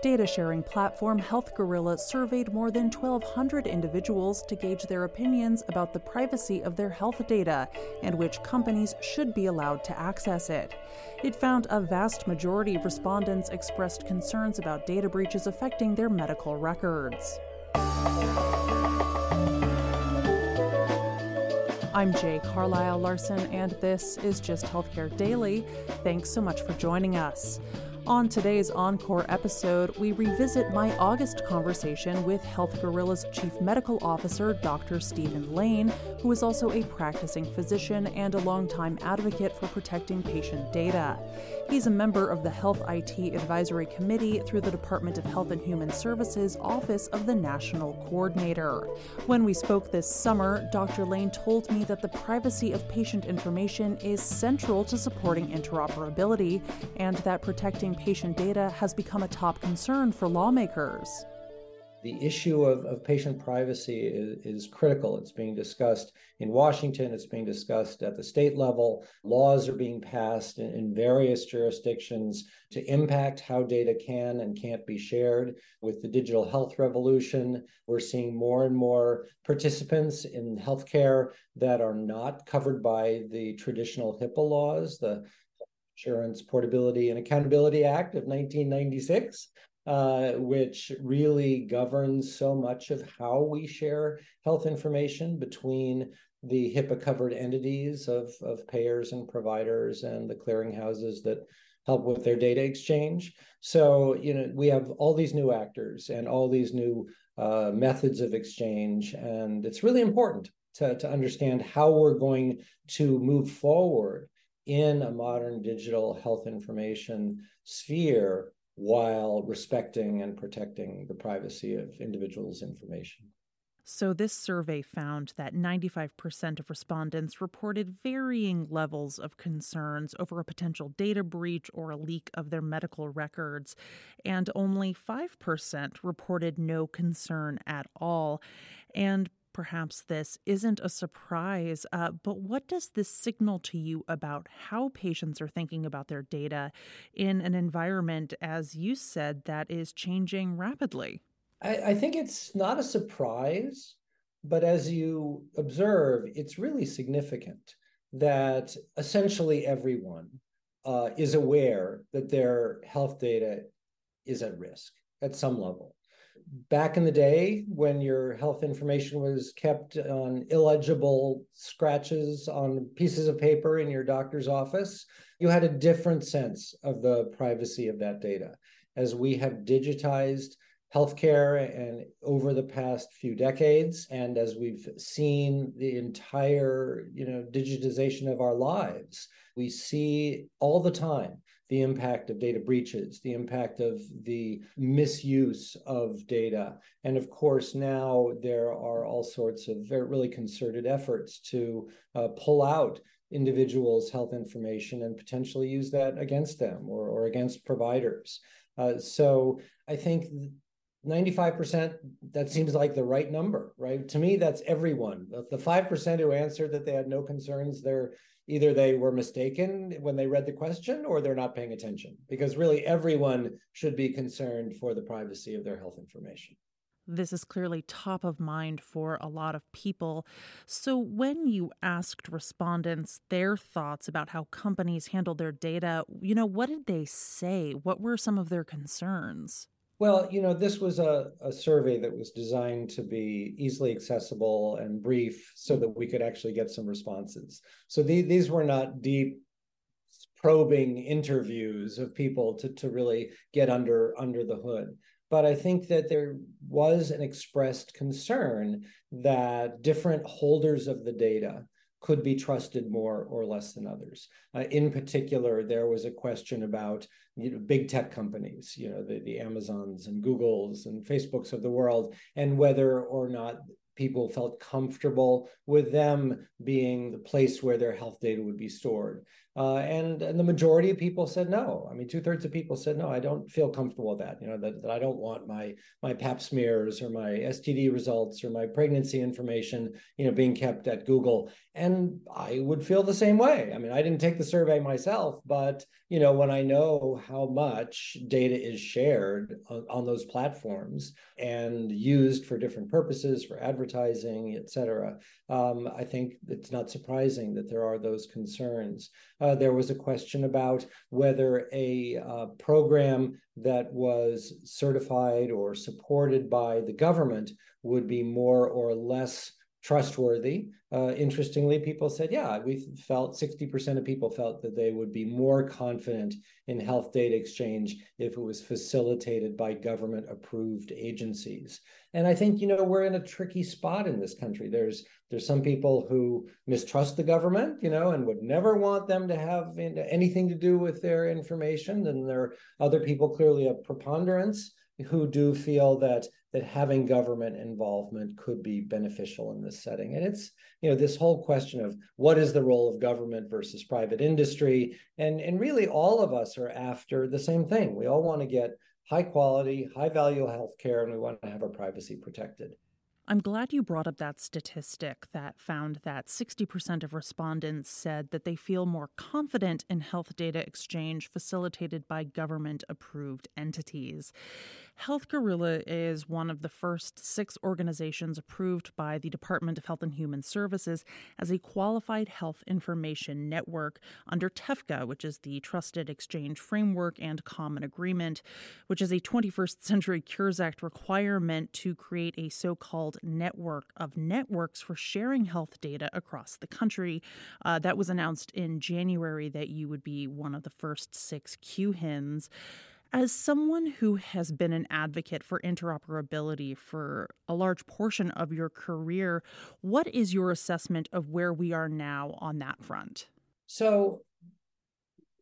Data sharing platform Health Gorilla surveyed more than 1,200 individuals to gauge their opinions about the privacy of their health data and which companies should be allowed to access it. It found a vast majority of respondents expressed concerns about data breaches affecting their medical records. I'm Jay Carlisle Larson, and this is Gist Healthcare Daily. Thanks so much for joining us. On today's Encore episode, we revisit my August conversation with Health Gorilla's Chief Medical Officer, Dr. Steven Lane, who is also a practicing physician and a longtime advocate for protecting patient data. He's a member of the Health IT Advisory Committee through the Department of Health and Human Services Office of the National Coordinator. When we spoke this summer, Dr. Lane told me that the privacy of patient information is central to supporting interoperability and that protecting patient data has become a top concern for lawmakers. The issue of, of patient privacy is, is critical. It's being discussed in Washington, it's being discussed at the state level. Laws are being passed in, in various jurisdictions to impact how data can and can't be shared. With the digital health revolution, we're seeing more and more participants in healthcare that are not covered by the traditional HIPAA laws, the Insurance Portability and Accountability Act of 1996, uh, which really governs so much of how we share health information between the HIPAA covered entities of, of payers and providers and the clearinghouses that help with their data exchange. So, you know, we have all these new actors and all these new uh, methods of exchange. And it's really important to, to understand how we're going to move forward in a modern digital health information sphere while respecting and protecting the privacy of individuals' information. So, this survey found that 95% of respondents reported varying levels of concerns over a potential data breach or a leak of their medical records, and only 5% reported no concern at all. And perhaps this isn't a surprise, uh, but what does this signal to you about how patients are thinking about their data in an environment, as you said, that is changing rapidly? I, I think it's not a surprise, but as you observe, it's really significant that essentially everyone uh, is aware that their health data is at risk at some level back in the day when your health information was kept on illegible scratches on pieces of paper in your doctor's office, you had a different sense of the privacy of that data. As we have digitized healthcare and over the past few decades and as we've seen the entire you know digitization of our lives we see all the time the impact of data breaches, the impact of the misuse of data. And of course, now there are all sorts of very, really concerted efforts to uh, pull out individuals' health information and potentially use that against them or, or against providers. Uh, so I think 95% that seems like the right number right to me that's everyone the 5% who answered that they had no concerns they're either they were mistaken when they read the question or they're not paying attention because really everyone should be concerned for the privacy of their health information this is clearly top of mind for a lot of people. So, when you asked respondents their thoughts about how companies handle their data, you know, what did they say? What were some of their concerns? Well, you know, this was a, a survey that was designed to be easily accessible and brief so that we could actually get some responses. So the, these were not deep probing interviews of people to, to really get under under the hood. But I think that there was an expressed concern that different holders of the data could be trusted more or less than others. Uh, in particular, there was a question about you know, big tech companies, you know, the, the Amazons and Googles and Facebooks of the world, and whether or not people felt comfortable with them being the place where their health data would be stored. Uh, and and the majority of people said no. I mean, two thirds of people said no. I don't feel comfortable with that. You know that, that I don't want my my Pap smears or my STD results or my pregnancy information, you know, being kept at Google. And I would feel the same way. I mean, I didn't take the survey myself, but you know, when I know how much data is shared on, on those platforms and used for different purposes, for advertising, et cetera, um, I think it's not surprising that there are those concerns. Uh, there was a question about whether a uh, program that was certified or supported by the government would be more or less trustworthy. Uh, interestingly, people said, yeah, we felt 60% of people felt that they would be more confident in health data exchange if it was facilitated by government approved agencies. And I think, you know, we're in a tricky spot in this country. There's there's some people who mistrust the government, you know, and would never want them to have anything to do with their information. And there are other people, clearly a preponderance, who do feel that that having government involvement could be beneficial in this setting. And it's, you know, this whole question of what is the role of government versus private industry. And, and really all of us are after the same thing. We all want to get high quality, high value healthcare, and we want to have our privacy protected. I'm glad you brought up that statistic that found that 60% of respondents said that they feel more confident in health data exchange facilitated by government approved entities. Health Gorilla is one of the first six organizations approved by the Department of Health and Human Services as a qualified health information network under TEFCA, which is the Trusted Exchange Framework and Common Agreement, which is a 21st Century Cures Act requirement to create a so called network of networks for sharing health data across the country. Uh, that was announced in January that you would be one of the first six QHINs. As someone who has been an advocate for interoperability for a large portion of your career, what is your assessment of where we are now on that front? So,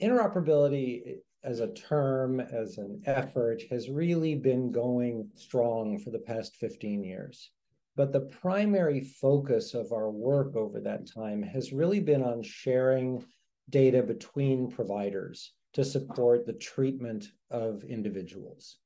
interoperability as a term, as an effort, has really been going strong for the past 15 years. But the primary focus of our work over that time has really been on sharing data between providers to support the treatment of individuals.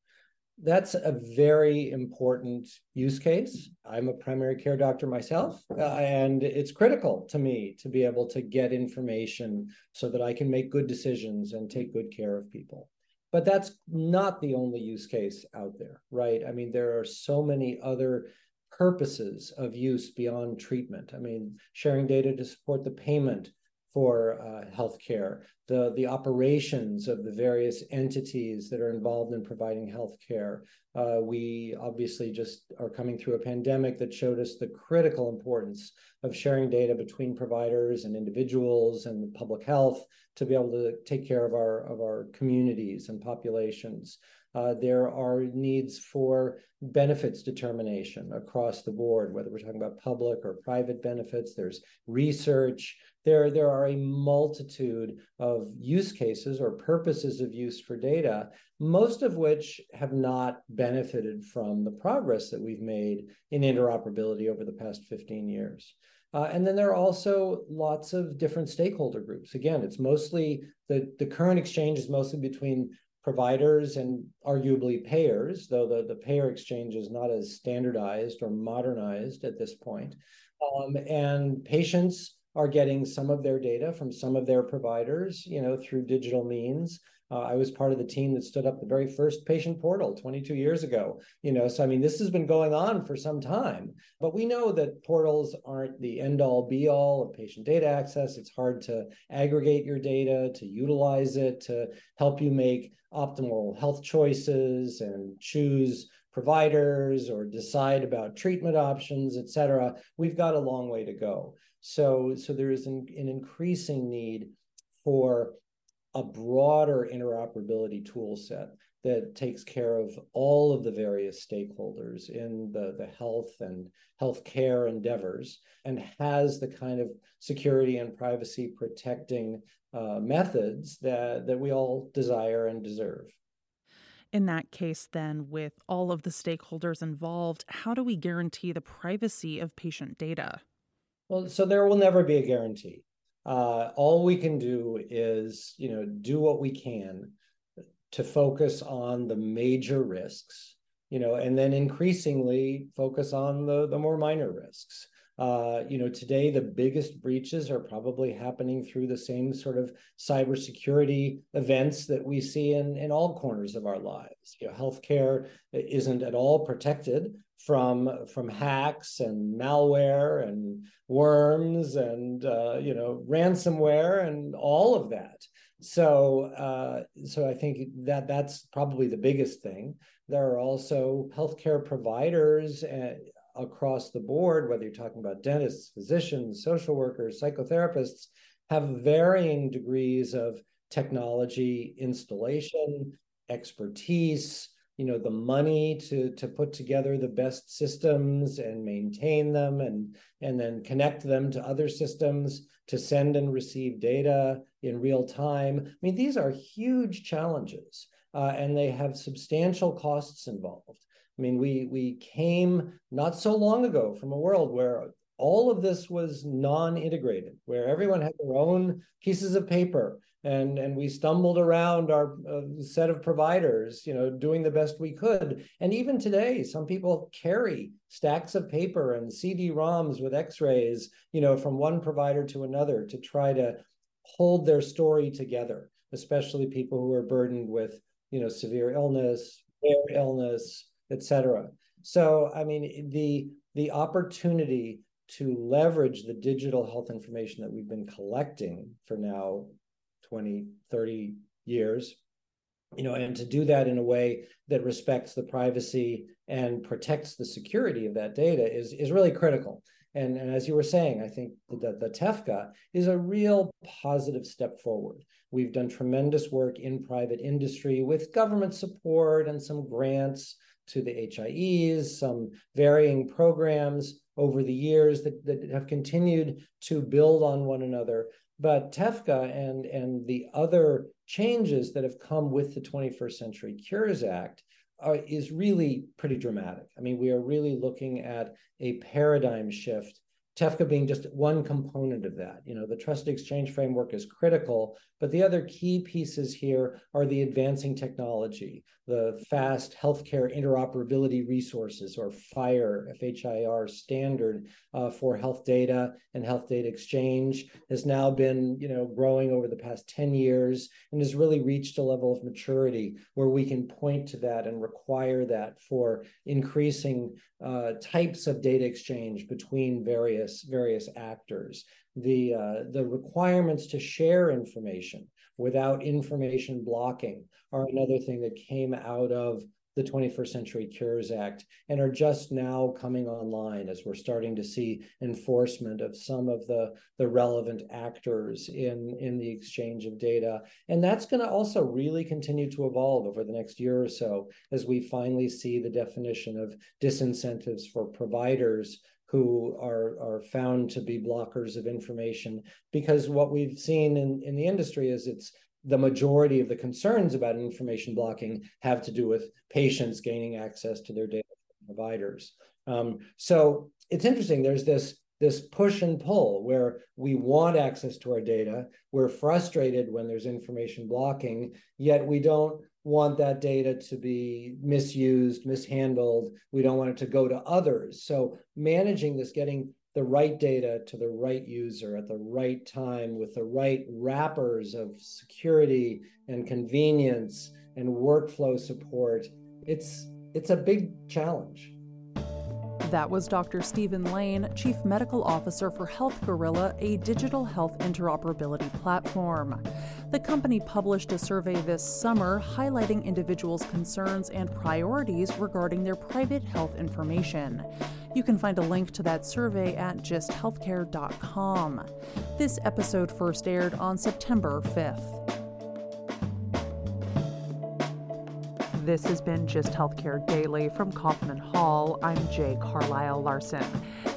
That's a very important use case. I'm a primary care doctor myself, uh, and it's critical to me to be able to get information so that I can make good decisions and take good care of people. But that's not the only use case out there, right? I mean, there are so many other purposes of use beyond treatment. I mean, sharing data to support the payment for uh, healthcare, the, the operations of the various entities that are involved in providing healthcare. Uh, we obviously just are coming through a pandemic that showed us the critical importance of sharing data between providers and individuals and public health to be able to take care of our of our communities and populations. Uh, there are needs for benefits determination across the board, whether we're talking about public or private benefits. There's research. There, there are a multitude of use cases or purposes of use for data, most of which have not benefited from the progress that we've made in interoperability over the past 15 years. Uh, and then there are also lots of different stakeholder groups. Again, it's mostly the, the current exchange is mostly between providers and arguably payers, though the, the payer exchange is not as standardized or modernized at this point. Um, and patients are getting some of their data from some of their providers, you know, through digital means. Uh, I was part of the team that stood up the very first patient portal 22 years ago. You know, so I mean, this has been going on for some time, but we know that portals aren't the end all be all of patient data access. It's hard to aggregate your data, to utilize it, to help you make optimal health choices and choose providers or decide about treatment options, et cetera. We've got a long way to go. So, so there is an, an increasing need for a broader interoperability tool set that takes care of all of the various stakeholders in the, the health and healthcare endeavors and has the kind of security and privacy protecting uh, methods that, that we all desire and deserve. In that case, then, with all of the stakeholders involved, how do we guarantee the privacy of patient data? Well, so there will never be a guarantee. Uh, all we can do is, you know, do what we can to focus on the major risks, you know, and then increasingly focus on the the more minor risks. Uh, you know, today the biggest breaches are probably happening through the same sort of cybersecurity events that we see in, in all corners of our lives. You know, healthcare isn't at all protected from from hacks and malware and worms and uh, you know ransomware and all of that. So uh, so I think that that's probably the biggest thing. There are also healthcare providers uh, across the board, whether you're talking about dentists, physicians, social workers, psychotherapists, have varying degrees of technology installation, expertise, you know, the money to to put together the best systems and maintain them and and then connect them to other systems to send and receive data in real time. I mean, these are huge challenges. Uh, and they have substantial costs involved. I mean, we we came not so long ago from a world where all of this was non-integrated, where everyone had their own pieces of paper, and and we stumbled around our uh, set of providers, you know, doing the best we could. And even today, some people carry stacks of paper and CD-ROMs with X-rays, you know, from one provider to another to try to hold their story together, especially people who are burdened with, you know, severe illness, rare illness, et cetera So, I mean, the the opportunity to leverage the digital health information that we've been collecting for now 20, 30 years, you know, and to do that in a way that respects the privacy and protects the security of that data is, is really critical. And, and as you were saying, I think the, the TEFCA is a real positive step forward. We've done tremendous work in private industry with government support and some grants to the HIEs, some varying programs over the years that, that have continued to build on one another. But TEFCA and, and the other changes that have come with the 21st Century Cures Act are, is really pretty dramatic. I mean, we are really looking at a paradigm shift TEFCA being just one component of that. You know, the trusted exchange framework is critical, but the other key pieces here are the advancing technology, the fast healthcare interoperability resources or FHIR, FHIR standard uh, for health data and health data exchange has now been, you know, growing over the past 10 years and has really reached a level of maturity where we can point to that and require that for increasing uh, types of data exchange between various various actors. The uh, the requirements to share information without information blocking are another thing that came out of the 21st Century Cures Act and are just now coming online as we're starting to see enforcement of some of the, the relevant actors in, in the exchange of data. And that's going to also really continue to evolve over the next year or so as we finally see the definition of disincentives for providers who are, are found to be blockers of information because what we've seen in, in the industry is it's the majority of the concerns about information blocking have to do with patients gaining access to their data providers. Um, so it's interesting. There's this this push and pull where we want access to our data. We're frustrated when there's information blocking, yet we don't want that data to be misused, mishandled. We don't want it to go to others. So managing this, getting the right data to the right user at the right time with the right wrappers of security and convenience and workflow support it's it's a big challenge that was Dr. Steven Lane, Chief Medical Officer for Health Gorilla, a digital health interoperability platform. The company published a survey this summer highlighting individuals' concerns and priorities regarding their private health information. You can find a link to that survey at gisthealthcare.com. This episode first aired on September 5th. This has been Gist Healthcare Daily from Kaufman Hall. I'm Jay Carlisle Larson.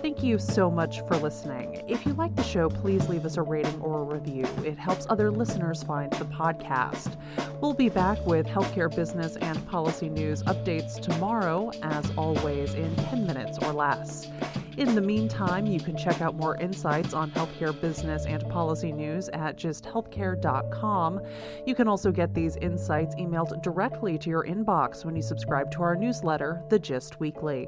Thank you so much for listening. If you like the show, please leave us a rating or a review. It helps other listeners find the podcast. We'll be back with healthcare business and policy news updates tomorrow, as always, in 10 minutes or less. In the meantime, you can check out more insights on healthcare business and policy news at gisthealthcare.com. You can also get these insights emailed directly to your inbox when you subscribe to our newsletter, The Gist Weekly.